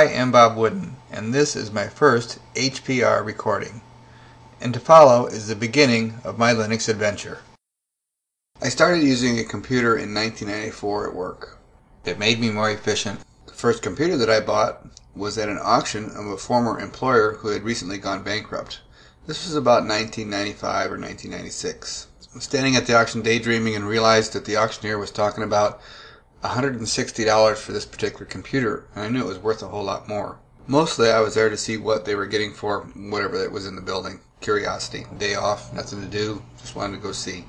I am Bob Wooden, and this is my first HPR recording. And to follow is the beginning of my Linux adventure. I started using a computer in 1994 at work. It made me more efficient. The first computer that I bought was at an auction of a former employer who had recently gone bankrupt. This was about 1995 or 1996. I was standing at the auction daydreaming and realized that the auctioneer was talking about $160 for this particular computer, and I knew it was worth a whole lot more. Mostly I was there to see what they were getting for whatever that was in the building. Curiosity. Day off, nothing to do, just wanted to go see.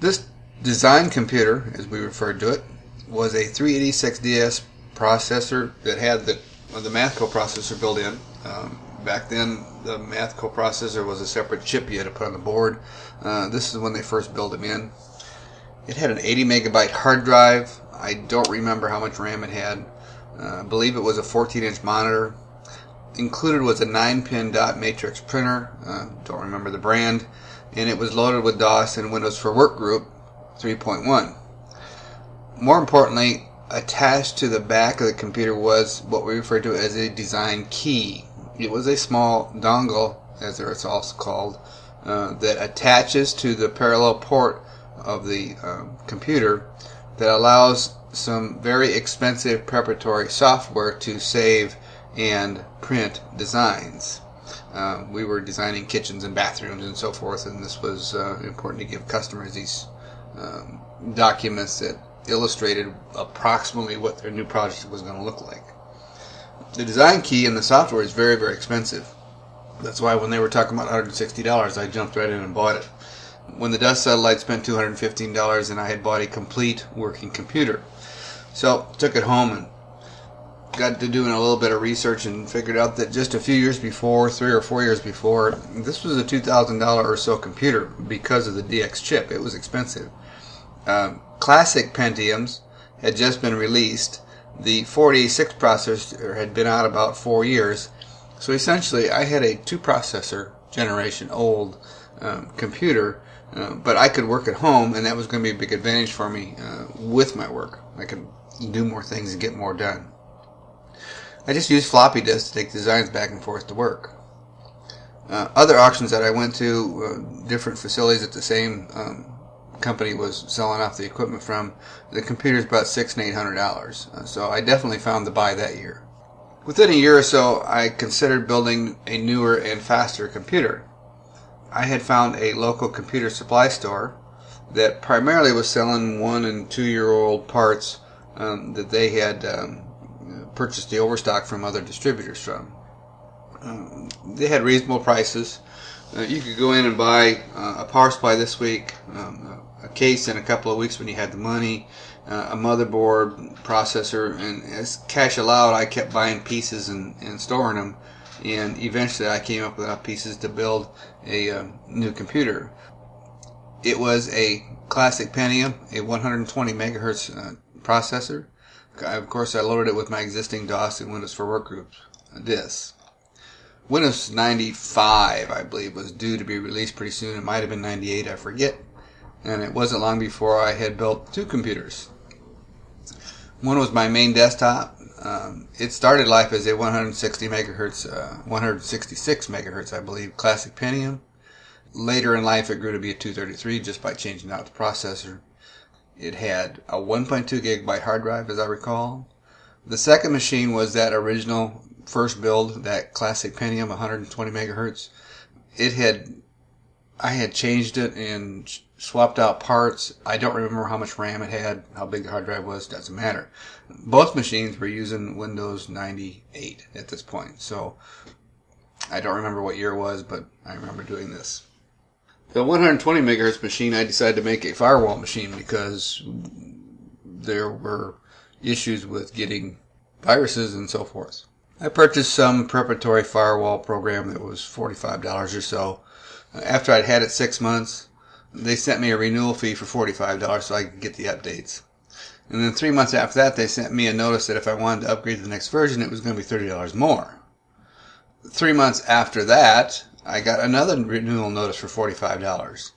This design computer, as we referred to it, was a 386DX processor that had the the math coprocessor built in. Um, back then, the math coprocessor was a separate chip you had to put on the board. Uh, this is when they first built them in. It had an 80 megabyte hard drive. I don't remember how much RAM it had. Uh, I believe it was a 14 inch monitor. Included was a 9 pin dot matrix printer. Uh, don't remember the brand. And it was loaded with DOS and Windows for Workgroup 3.1. More importantly, attached to the back of the computer was what we refer to as a design key. It was a small dongle, as it's also called, uh, that attaches to the parallel port of the um, computer that allows some very expensive preparatory software to save and print designs. Uh, we were designing kitchens and bathrooms and so forth, and this was uh, important to give customers these um, documents that illustrated approximately what their new project was going to look like. The design key in the software is very, very expensive. That's why when they were talking about $160, I jumped right in and bought it. When the dust settled, I'd spent $215 and I had bought a complete working computer. So took it home and got to doing a little bit of research and figured out that just a few years before, three or four years before, this was a $2,000 or so computer because of the DX chip. It was expensive. Uh, classic Pentiums had just been released. The 486 processor had been out about four years. So essentially, I had a two processor generation old um, computer uh, but I could work at home, and that was going to be a big advantage for me uh, with my work. I could do more things and get more done. I just used floppy disks to take designs back and forth to work. Uh, other auctions that I went to, uh, different facilities that the same um, company was selling off the equipment from, the computer's about six and eight hundred dollars. Uh, so I definitely found the buy that year. Within a year or so, I considered building a newer and faster computer. I had found a local computer supply store that primarily was selling one and two year old parts um, that they had um, purchased the overstock from other distributors from. Um, they had reasonable prices. Uh, you could go in and buy uh, a power supply this week, um, a case in a couple of weeks when you had the money, uh, a motherboard, processor, and as cash allowed, I kept buying pieces and, and storing them and eventually I came up with enough pieces to build a uh, new computer. It was a classic Pentium, a 120 megahertz uh, processor. Of course, I loaded it with my existing DOS and Windows for Workgroups disks. Windows 95, I believe, was due to be released pretty soon. It might have been 98, I forget. And it wasn't long before I had built two computers. One was my main desktop, um, it started life as a 160 megahertz, uh, 166 megahertz, I believe, classic Pentium. Later in life, it grew to be a 233 just by changing out the processor. It had a 1.2 gigabyte hard drive, as I recall. The second machine was that original first build, that classic Pentium, 120 megahertz. It had, I had changed it and swapped out parts. I don't remember how much RAM it had, how big the hard drive was, doesn't matter. Both machines were using Windows 98 at this point, so I don't remember what year it was, but I remember doing this. The 120 megahertz machine, I decided to make a firewall machine because there were issues with getting viruses and so forth. I purchased some preparatory firewall program that was $45 or so. After I'd had it six months, they sent me a renewal fee for $45 so I could get the updates. And then three months after that, they sent me a notice that if I wanted to upgrade to the next version, it was going to be $30 more. Three months after that, I got another renewal notice for $45.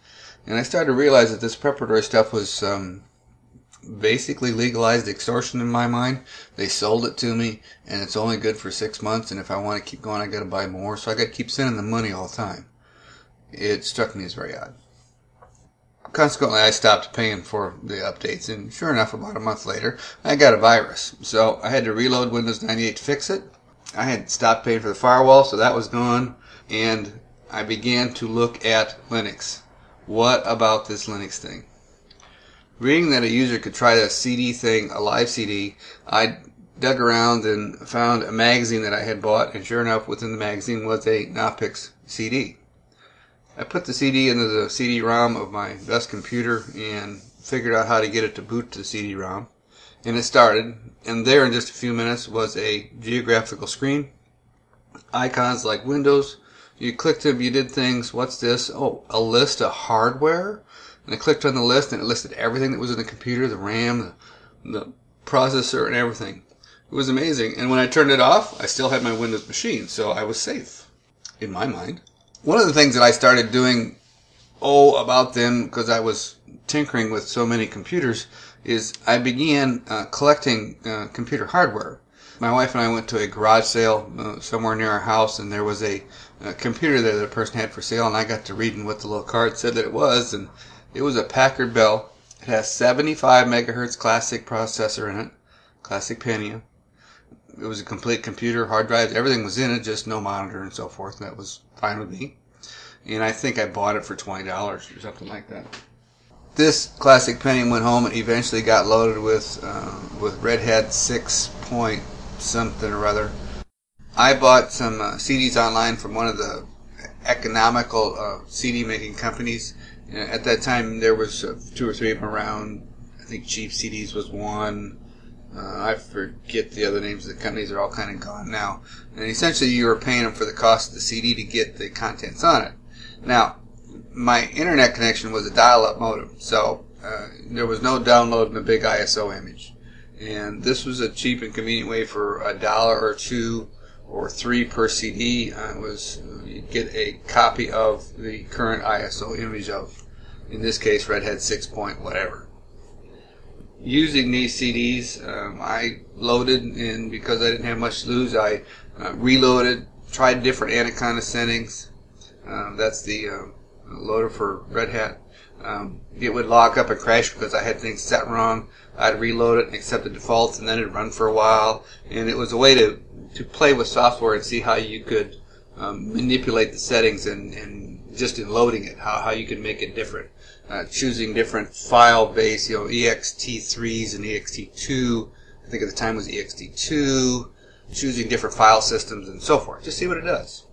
And I started to realize that this preparatory stuff was um, basically legalized extortion in my mind. They sold it to me, and it's only good for six months. And if I want to keep going, I got to buy more. So I got to keep sending them money all the time. It struck me as very odd. Consequently, I stopped paying for the updates, and sure enough, about a month later, I got a virus. So I had to reload Windows 98 to fix it. I had stopped paying for the firewall, so that was gone, and I began to look at Linux. What about this Linux thing? Reading that a user could try the CD thing, a live CD, I dug around and found a magazine that I had bought, and sure enough, within the magazine was a Knoppix CD. I put the CD into the CD-ROM of my best computer and figured out how to get it to boot to the CD-ROM. And it started, and there in just a few minutes was a geographical screen, icons like Windows. You clicked them, you did things. What's this? Oh, a list of hardware. And I clicked on the list, and it listed everything that was in the computer, the RAM, the, the processor, and everything. It was amazing. And when I turned it off, I still had my Windows machine, so I was safe, in my mind. One of the things that I started doing, oh, about them, because I was tinkering with so many computers, is I began uh, collecting uh, computer hardware. My wife and I went to a garage sale uh, somewhere near our house, and there was a, a, computer there that a person had for sale, and I got to reading what the little card said that it was, and it was a Packard Bell. It has 75 megahertz classic processor in it, classic Pentium. It was a complete computer, hard drives, everything was in it, just no monitor and so forth. And that was fine with me. And I think I bought it for twenty dollars or something like that. This classic Pentium went home and eventually got loaded with uh, with Red Hat six point something or other. I bought some uh, CDs online from one of the economical uh, CD making companies. At that time, there was uh, two or three of them around. I think Cheap CDs was one. Uh, I forget the other names of the companies; they're all kind of gone now. And essentially, you were paying them for the cost of the CD to get the contents on it. Now, my internet connection was a dial-up modem, so uh, there was no downloading a big ISO image. And this was a cheap and convenient way for a dollar or two or three per CD. Uh, was you get a copy of the current ISO image of, in this case, Red Hat 6 point whatever using these CDs, um, I loaded, and because I didn't have much to lose, I uh, reloaded, tried different Anaconda settings. Um, that's the uh, loader for Red Hat. Um, it would lock up and crash because I had things set wrong. I'd reload it and accept the defaults, and then it'd run for a while. And it was a way to, to play with software and see how you could um, manipulate the settings and, and just in loading it, how, how you could make it different uh, choosing different file base, you know, ext3s and ext2. I think at the time was ext2. Choosing different file systems and so forth. Just see what it does.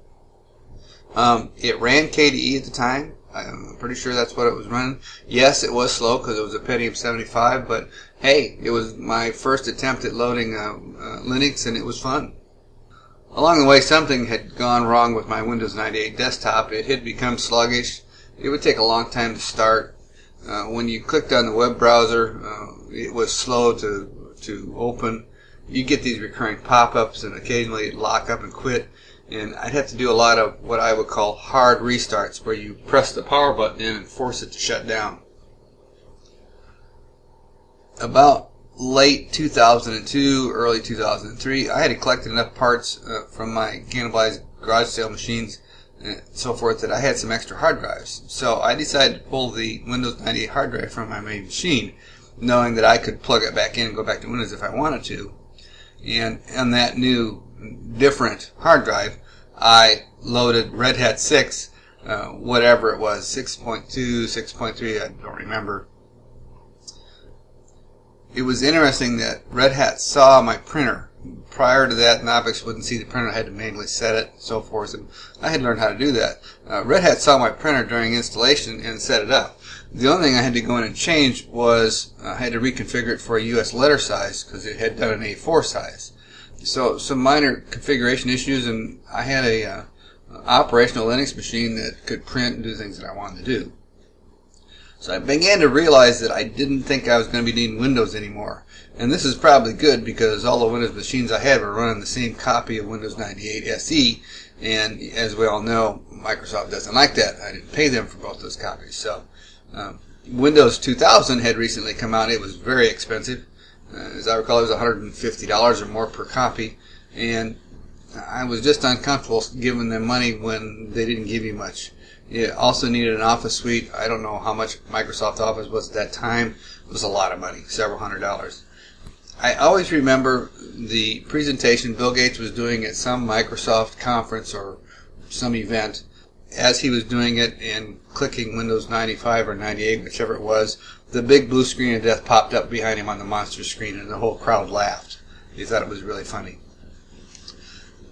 Um, it ran KDE at the time. I'm pretty sure that's what it was running. Yes, it was slow because it was a Pentium 75, but hey, it was my first attempt at loading uh, uh, Linux and it was fun. Along the way, something had gone wrong with my Windows 98 desktop. It had become sluggish it would take a long time to start. Uh, when you clicked on the web browser, uh, it was slow to to open. You get these recurring pop-ups, and occasionally lock up and quit. And I'd have to do a lot of what I would call hard restarts, where you press the power button in and force it to shut down. About late 2002, early 2003, I had collected enough parts uh, from my cannibalized garage sale machines so forth that I had some extra hard drives. So I decided to pull the Windows 98 hard drive from my main machine, knowing that I could plug it back in and go back to Windows if I wanted to. And on that new, different hard drive, I loaded Red Hat 6, uh, whatever it was, 6.2, 6.3, I don't remember. It was interesting that Red Hat saw my printer prior to that, Knoppix wouldn't see the printer. I had to manually set it and so forth. And I had learned how to do that. Uh, Red Hat saw my printer during installation and set it up. The only thing I had to go in and change was uh, I had to reconfigure it for a US letter size because it had done an A4 size. So some minor configuration issues, and I had a uh, operational Linux machine that could print and do things that I wanted to do. So I began to realize that I didn't think I was going to be needing Windows anymore. And this is probably good because all the Windows machines I had were running the same copy of Windows 98 SE. And as we all know, Microsoft doesn't like that. I didn't pay them for both those copies. So um, Windows 2000 had recently come out. It was very expensive. Uh, as I recall, it was $150 or more per copy. And I was just uncomfortable giving them money when they didn't give you much. You also needed an office suite. I don't know how much Microsoft Office was at that time. It was a lot of money, several hundred dollars. I always remember the presentation Bill Gates was doing at some Microsoft conference or some event. As he was doing it and clicking Windows 95 or 98, whichever it was, the big blue screen of death popped up behind him on the monster screen and the whole crowd laughed. He thought it was really funny.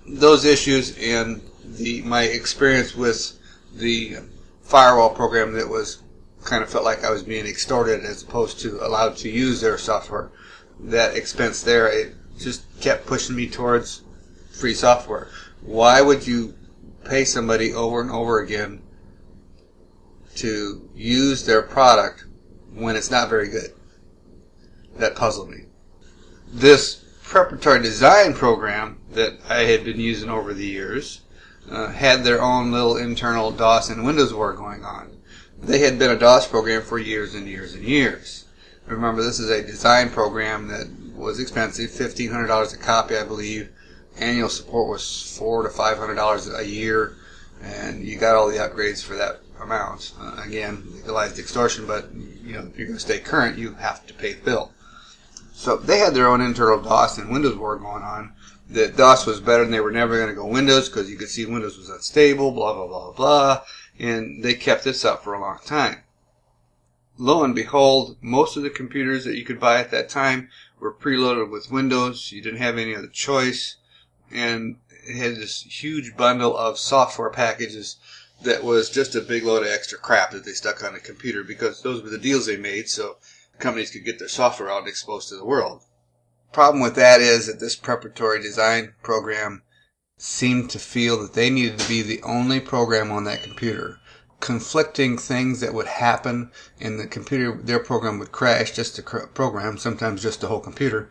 Those issues and the my experience with the firewall program that was kind of felt like I was being extorted as opposed to allowed to use their software. That expense there, it just kept pushing me towards free software. Why would you pay somebody over and over again to use their product when it's not very good? That puzzled me. This preparatory design program that I had been using over the years uh, had their own little internal DOS and Windows war going on. They had been a DOS program for years and years and years. Remember, this is a design program that was expensive, fifteen hundred dollars a copy, I believe. Annual support was four to five hundred dollars a year, and you got all the upgrades for that amount. Uh, again, legalized extortion, but you know if you're going to stay current, you have to pay the bill. So they had their own internal DOS and Windows war going on. That DOS was better, and they were never going to go Windows because you could see Windows was unstable. Blah blah blah blah, and they kept this up for a long time lo and behold, most of the computers that you could buy at that time were preloaded with Windows. You didn't have any other choice. And it had this huge bundle of software packages that was just a big load of extra crap that they stuck on the computer because those were the deals they made so companies could get their software out and exposed to the world. Problem with that is that this preparatory design program seemed to feel that they needed to be the only program on that computer conflicting things that would happen in the computer. Their program would crash, just the program, sometimes just the whole computer,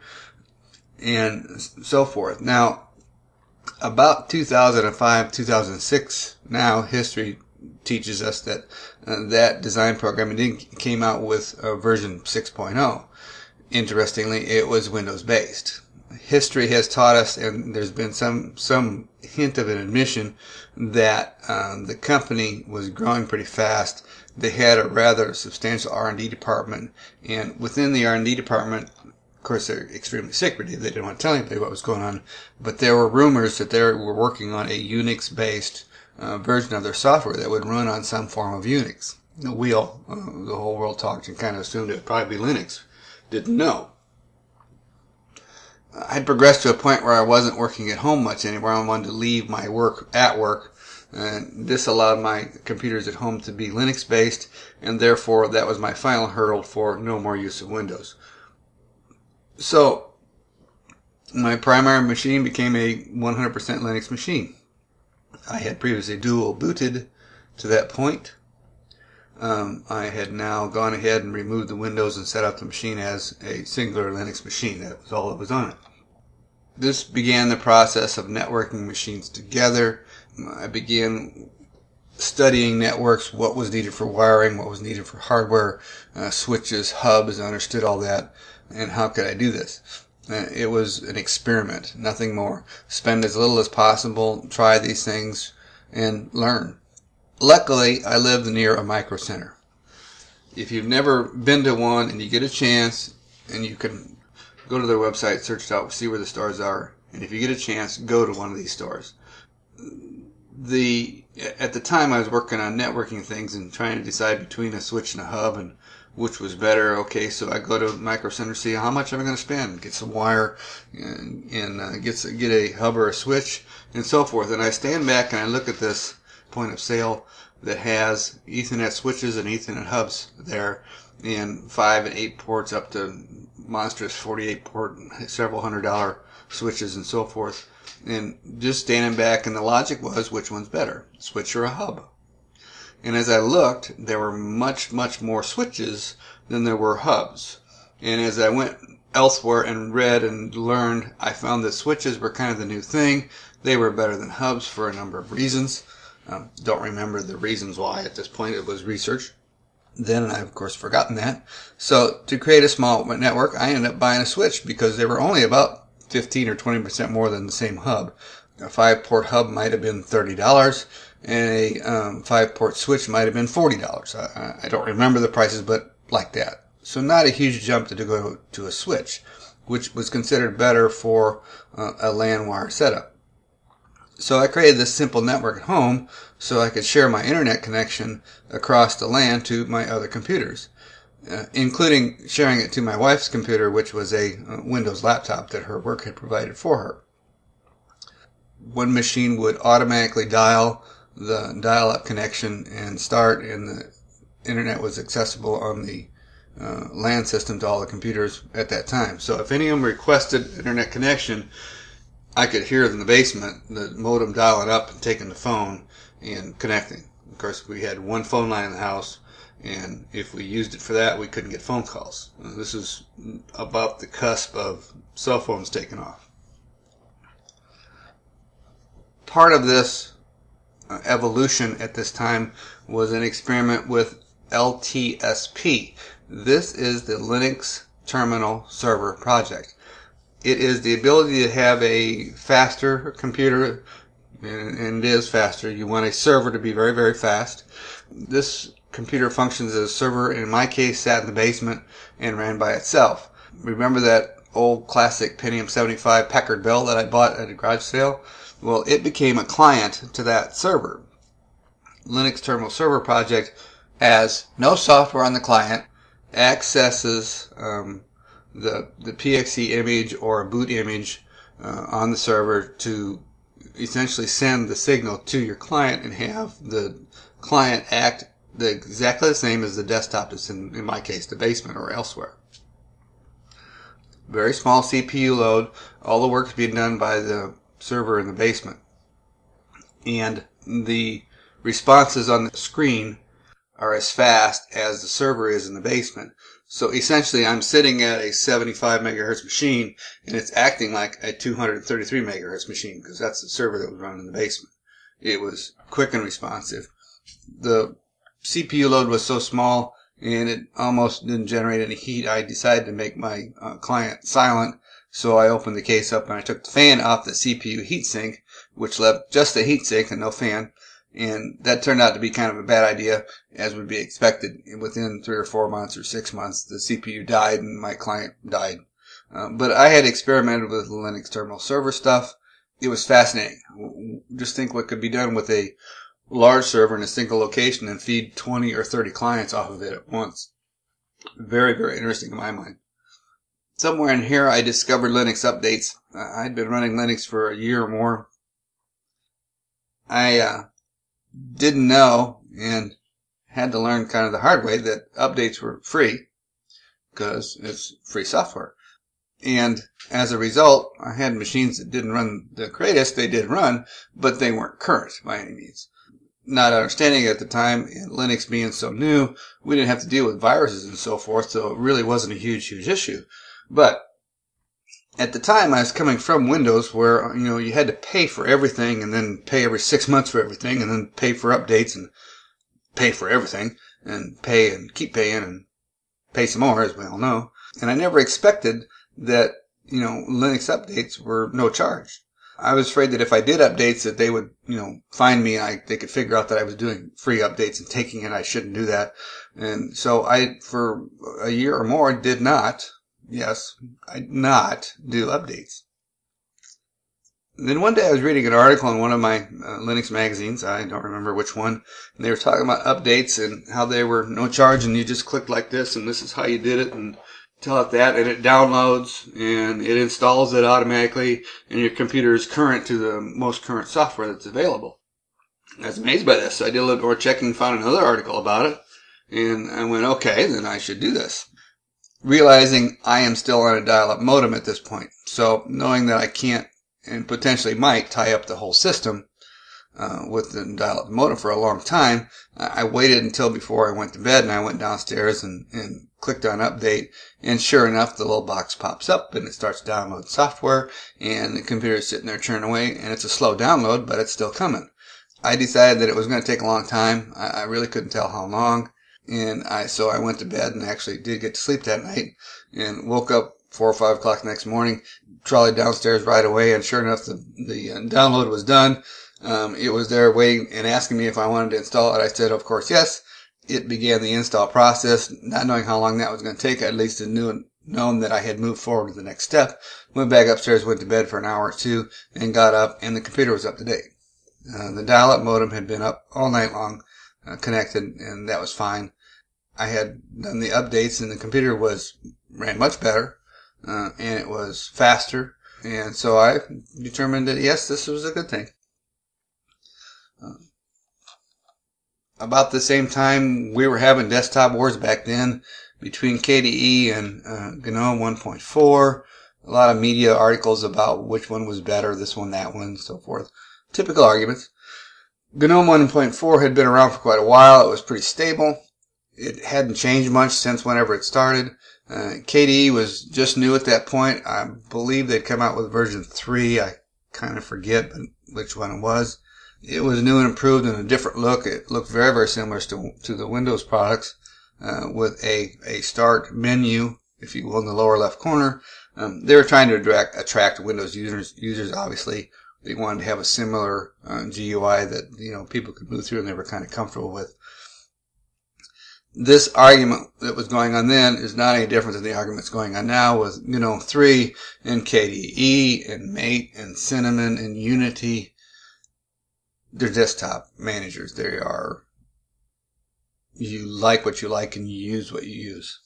and so forth. Now, about 2005, 2006, now history teaches us that uh, that design program came out with uh, version 6.0. Interestingly, it was Windows based history has taught us, and there's been some some hint of an admission that um, the company was growing pretty fast. They had a rather substantial R&D department, and within the R&D department, of course, they're extremely secretive. They didn't want to tell anybody what was going on, but there were rumors that they were working on a Unix-based uh, version of their software that would run on some form of Unix. We all, uh, the whole world talked and kind of assumed it would probably be Linux. Didn't know. I'd progressed to a point where I wasn't working at home much anymore. I wanted to leave my work at work. And this allowed my computers at home to be Linux based, and therefore that was my final hurdle for no more use of Windows. So, my primary machine became a 100% Linux machine. I had previously dual booted to that point. Um, I had now gone ahead and removed the Windows and set up the machine as a singular Linux machine. That was all that was on it. This began the process of networking machines together. I began studying networks, what was needed for wiring, what was needed for hardware, uh, switches, hubs, I understood all that, and how could I do this? Uh, it was an experiment, nothing more. Spend as little as possible, try these things, and learn. Luckily, I lived near a Micro Center. If you've never been to one and you get a chance and you can go to their website, search it out, see where the stores are, and if you get a chance, go to one of these stores. The at the time I was working on networking things and trying to decide between a switch and a hub and which was better. Okay, so I go to Micro Center, see how much am I going to spend, get some wire, and, and uh, get get a hub or a switch, and so forth. And I stand back and I look at this point of sale that has Ethernet switches and Ethernet hubs there, and five and eight ports up to monstrous 48 port, several hundred dollar switches and so forth. And just standing back, and the logic was which one's better, switch or a hub. And as I looked, there were much, much more switches than there were hubs. And as I went elsewhere and read and learned, I found that switches were kind of the new thing. They were better than hubs for a number of reasons. Um, don't remember the reasons why at this point. It was research. then, I've of course forgotten that. So to create a small network, I ended up buying a switch because they were only about 15 or 20% more than the same hub. A five port hub might have been $30 and a um, five port switch might have been $40. I, I don't remember the prices, but like that. So not a huge jump to go to a switch, which was considered better for uh, a LAN wire setup. So I created this simple network at home so I could share my internet connection across the LAN to my other computers, uh, including sharing it to my wife's computer, which was a uh, Windows laptop that her work had provided for her. One machine would automatically dial the dial-up connection and start, and the internet was accessible on the uh, LAN system to all the computers at that time. So if any of them requested internet connection, I could hear in the basement the modem dialing up and taking the phone and connecting. Of course, we had one phone line in the house, and if we used it for that, we couldn't get phone calls. This is about the cusp of cell phones taking off. Part of this uh, evolution at this time was an experiment with LTSP. This is the Linux Terminal Server Project. It is the ability to have a faster computer, and it is faster. You want a server to be very, very fast. This computer functions as a server, in my case, sat in the basement and ran by itself. Remember that old classic Pentium 75 Packard Bell that I bought at a garage sale? Well, it became a client to that server. Linux Terminal Server Project has no software on the client, accesses um, the, the PXE image or a boot image uh, on the server to essentially send the signal to your client and have the client act the, exactly the same as the desktop that's in, in my case, the basement or elsewhere. Very small CPU load. All the work is being done by the server in the basement. And the responses on the screen are as fast as the server is in the basement. So essentially, I'm sitting at a 75 megahertz machine, and it's acting like a 233 megahertz machine because that's the server that was running in the basement. It was quick and responsive. The CPU load was so small, and it almost didn't generate any heat. I decided to make my uh, client silent, so I opened the case up and I took the fan off the CPU heatsink, which left just the heatsink and no fan. And that turned out to be kind of a bad idea, as would be expected. Within three or four months or six months, the CPU died and my client died. Uh, but I had experimented with the Linux terminal server stuff. It was fascinating. Just think what could be done with a large server in a single location and feed 20 or 30 clients off of it at once. Very, very interesting in my mind. Somewhere in here, I discovered Linux updates. I'd been running Linux for a year or more. I uh, didn't know and had to learn kind of the hard way that updates were free because it's free software. And as a result, I had machines that didn't run the greatest. They did run, but they weren't current by any means. Not understanding at the time, and Linux being so new, we didn't have to deal with viruses and so forth, so it really wasn't a huge, huge issue. But at the time I was coming from Windows where, you know, you had to pay for everything and then pay every six months for everything and then pay for updates and pay for everything and pay and keep paying and pay some more, as we all know. And I never expected that, you know, Linux updates were no charge. I was afraid that if I did updates that they would, you know, find me I, they could figure out that I was doing free updates and taking it. I shouldn't do that. And so I, for a year or more, did not Yes, I not do updates. then one day I was reading an article in one of my uh, Linux magazines. I don't remember which one. And they were talking about updates and how they were no charge and you just clicked like this and this is how you did it and tell it that and it downloads and it installs it automatically and your computer is current to the most current software that's available. I was amazed by this. So I did a little more checking, found another article about it, and I went, okay, then I should do this realizing I am still on a dial-up modem at this point. So knowing that I can't and potentially might tie up the whole system uh, with the dial-up modem for a long time, I waited until before I went to bed and I went downstairs and, and clicked on update. And sure enough, the little box pops up and it starts downloading software and the computer is sitting there churning away and it's a slow download, but it's still coming. I decided that it was going to take a long time. I really couldn't tell how long. And I, so I went to bed and actually did get to sleep that night and woke up four or five o'clock next morning, trolleyed downstairs right away. And sure enough, the, the uh, download was done. Um, it was there waiting and asking me if I wanted to install it. I said, of course, yes. It began the install process, not knowing how long that was going to take. At least knew known that I had moved forward to the next step. Went back upstairs, went to bed for an hour or two, and got up, and the computer was up to date. Uh, the dial-up modem had been up all night long, uh, connected, and that was fine. I had done the updates, and the computer was ran much better, uh, and it was faster, and so I determined that yes, this was a good thing. Uh, about the same time we were having desktop wars back then between KDE and uh, GNOME 1.4. A lot of media articles about which one was better, this one, that one, and so forth. Typical arguments. GNOME 1.4 had been around for quite a while. It was pretty stable. It hadn't changed much since whenever it started. Uh, KDE was just new at that point. I believe they'd come out with version 3. I kind of forget which one it was. It was new and improved and a different look. It looked very, very similar to, to the Windows products uh, with a, a start menu, if you will, in the lower left corner. Um, they were trying to attract, attract Windows users. Users obviously they wanted to have a similar uh, GUI that you know people could move through and they were kind of comfortable with. This argument that was going on then is not any different than the arguments going on now with GNOME 3 and KDE and Mate and Cinnamon and Unity. They're desktop managers. They are you like what you like and you use what you use.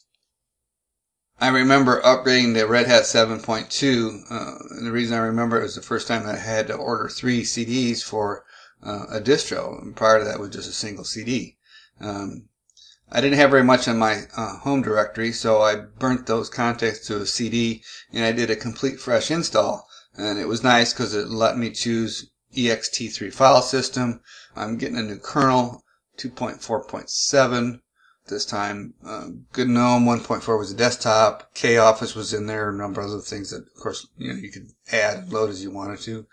I remember upgrading to Red Hat 7.2. Uh, and the reason I remember it was the first time I had to order three CDs for uh, a distro. And prior to that was just a single CD. Um, I didn't have very much on my uh, home directory, so I burnt those contacts to a CD and I did a complete fresh install. And it was nice because it let me choose ext3 file system. I'm getting a new kernel. 2.4.7 this time. Uh, GNOME 1.4 was a desktop. KOffice was in there, a number of other things that, of course, you know, you could add and load as you wanted to.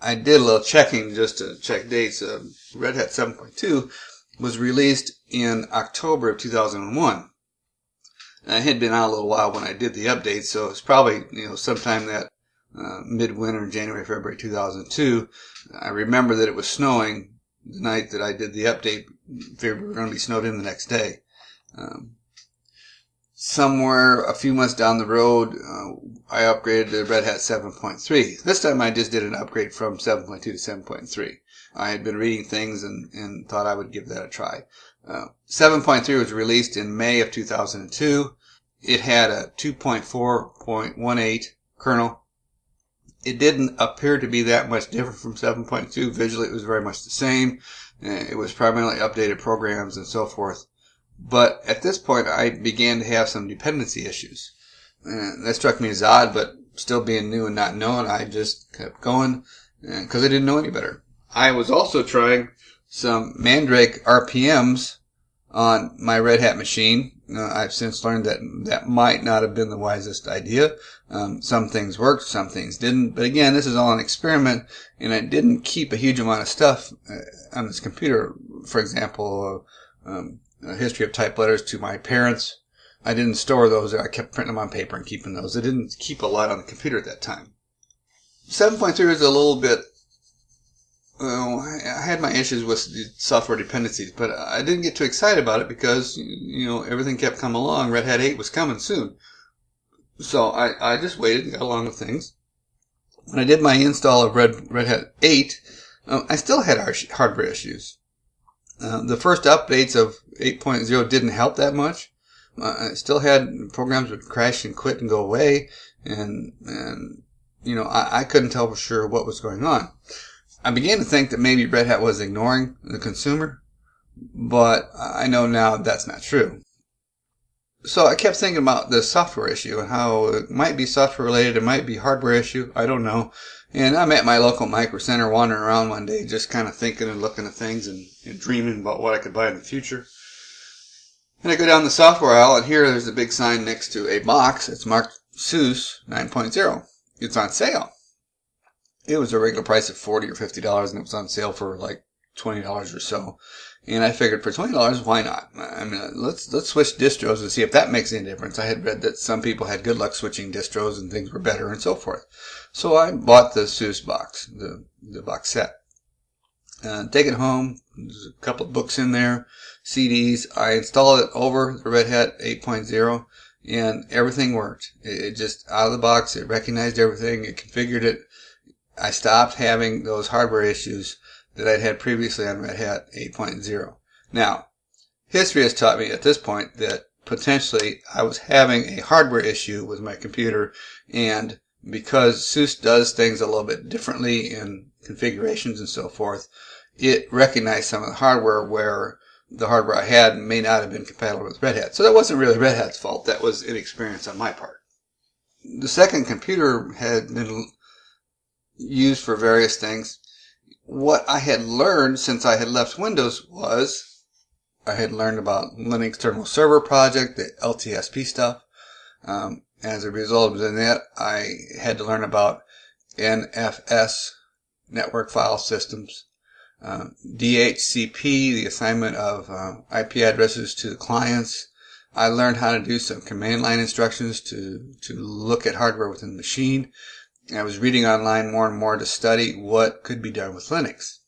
I did a little checking just to check dates. Uh, Red Hat 7.2 was released in October of 2001. And it had been out a little while when I did the update, so it's probably, you know, sometime that uh, midwinter, January, February 2002. I remember that it was snowing the night that I did the update, figured we were going to be snowed in the next day. Um, somewhere a few months down the road, uh, I upgraded to Red Hat 7.3. This time I just did an upgrade from 7.2 to 7.3. I had been reading things and, and thought I would give that a try. Uh, 7.3 was released in May of 2002. It had a 2.4.18 kernel it didn't appear to be that much different from 7.2. Visually, it was very much the same. It was primarily updated programs and so forth. But at this point, I began to have some dependency issues. And that struck me as odd, but still being new and not knowing, I just kept going because I didn't know any better. I was also trying some Mandrake RPMs on my Red Hat machine. Uh, I've since learned that that might not have been the wisest idea. Um, some things worked, some things didn't. But again, this is all an experiment, and I didn't keep a huge amount of stuff uh, on this computer. For example, um, a history of type letters to my parents. I didn't store those. I kept printing them on paper and keeping those. I didn't keep a lot on the computer at that time. 7.3 is a little bit I had my issues with software dependencies, but I didn't get too excited about it because, you know, everything kept coming along. Red Hat 8 was coming soon. So I, I just waited and got along with things. When I did my install of Red, Red Hat 8, uh, I still had hardware issues. Uh, the first updates of 8.0 didn't help that much. Uh, I still had programs would crash and quit and go away, and and you know I, I couldn't tell for sure what was going on. I began to think that maybe Red Hat was ignoring the consumer, but I know now that's not true. So I kept thinking about the software issue and how it might be software related, it might be hardware issue, I don't know. And I'm at my local Micro Center wandering around one day, just kind of thinking and looking at things and, and dreaming about what I could buy in the future. And I go down the software aisle and here there's a big sign next to a box. It's marked SUSE 9.0. It's on sale it was a regular price of 40 or $50 and it was on sale for like $20 or so. And I figured for twenty dollars, why not? I mean, let's let's switch distros and see if that makes any difference. I had read that some people had good luck switching distros and things were better and so forth. So I bought the SUSE box, the the box set. Uh, take it home. There's a couple of books in there, CDs. I installed it over the Red Hat 8.0 and everything worked. It, it just out of the box, it recognized everything, it configured it. I stopped having those hardware issues that I'd had previously on Red Hat 8.0. Now, history has taught me at this point that potentially I was having a hardware issue with my computer and because SUSE does things a little bit differently in configurations and so forth, it recognized some of the hardware where the hardware I had may not have been compatible with Red Hat. So that wasn't really Red Hat's fault. That was inexperience on my part. The second computer had been used for various things. What I had learned since I had left Windows was I had learned about Linux Terminal Server Project, the LTSP stuff. Um, as a result of that, I had to learn about NFS, Network File Systems, uh, DHCP, the assignment of uh, IP addresses to the clients. I learned how to do some command line instructions to, to look at hardware within the machine. I was reading online more and more to study what could be done with Linux.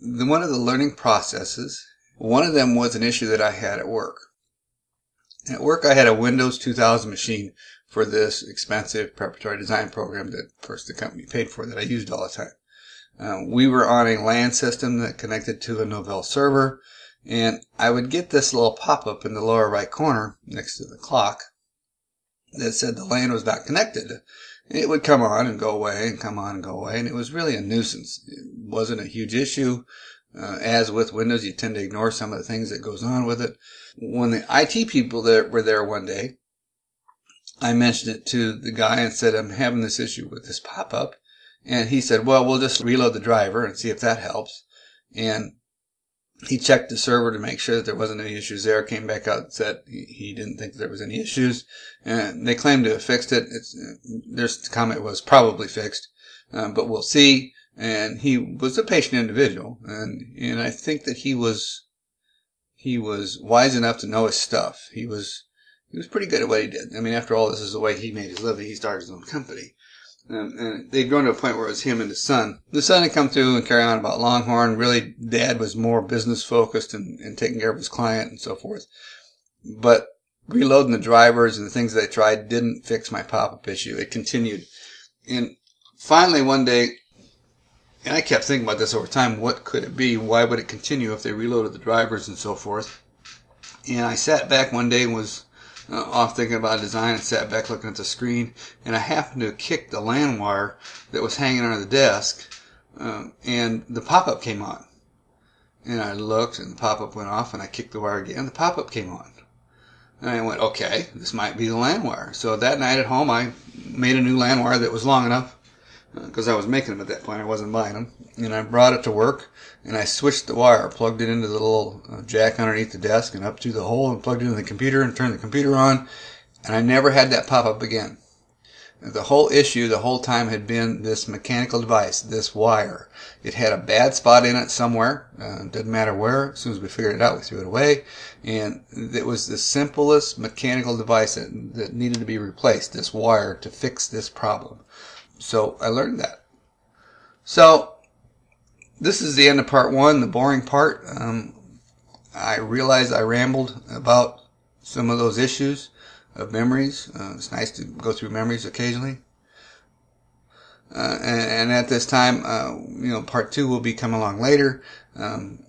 The, one of the learning processes, one of them was an issue that I had at work. At work, I had a Windows 2000 machine for this expensive preparatory design program that first the company paid for that I used all the time. Uh, we were on a LAN system that connected to a Novell server, and I would get this little pop-up in the lower right corner next to the clock that said the LAN was not connected. It would come on and go away and come on and go away, and it was really a nuisance. It wasn't a huge issue. Uh, as with Windows, you tend to ignore some of the things that goes on with it. When the IT people that were there one day, I mentioned it to the guy and said, I'm having this issue with this pop-up. And he said, well, we'll just reload the driver and see if that helps. And he checked the server to make sure that there wasn't any issues there. Came back out and said he didn't think there was any issues. And they claimed to have fixed it. It's, their comment was probably fixed, um, but we'll see. And he was a patient individual, and and I think that he was he was wise enough to know his stuff. He was he was pretty good at what he did. I mean, after all, this is the way he made his living. He started his own company. And, and they'd grown to a point where it was him and his son. The son had come through and carry on about Longhorn. Really, dad was more business focused and, and taking care of his client and so forth. But reloading the drivers and the things they tried didn't fix my pop-up issue. It continued. And finally one day, and I kept thinking about this over time, what could it be? Why would it continue if they reloaded the drivers and so forth? And I sat back one day and was uh, off thinking about design and sat back looking at the screen, and I happened to kick the LAN wire that was hanging under the desk, um, and the pop-up came on. And I looked, and the pop-up went off, and I kicked the wire again, and the pop-up came on. And I went, okay, this might be the LAN wire. So that night at home, I made a new LAN wire that was long enough because I was making them at that point. I wasn't buying them. And I brought it to work and I switched the wire, plugged it into the little uh, jack underneath the desk and up through the hole and plugged it into the computer and turned the computer on. And I never had that pop up again. The whole issue the whole time had been this mechanical device, this wire. It had a bad spot in it somewhere. Uh, didn't matter where. As soon as we figured it out, we threw it away. And it was the simplest mechanical device that, that needed to be replaced, this wire, to fix this problem. So I learned that. So this is the end of part one, the boring part. Um, I realized I rambled about some of those issues of memories. Uh, it's nice to go through memories occasionally. Uh, and, and, at this time, uh, you know, part two will be coming along later. Um,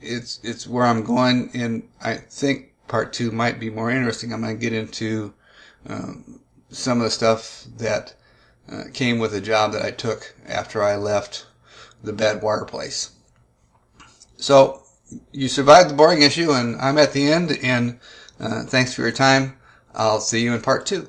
it's it's where I'm going, and I think part two might be more interesting. I'm going to get into um, some of the stuff that uh, came with a job that I took after I left the bad wire place. So you survived the boring issue, and I'm at the end. And uh, thanks for your time. I'll see you in part two.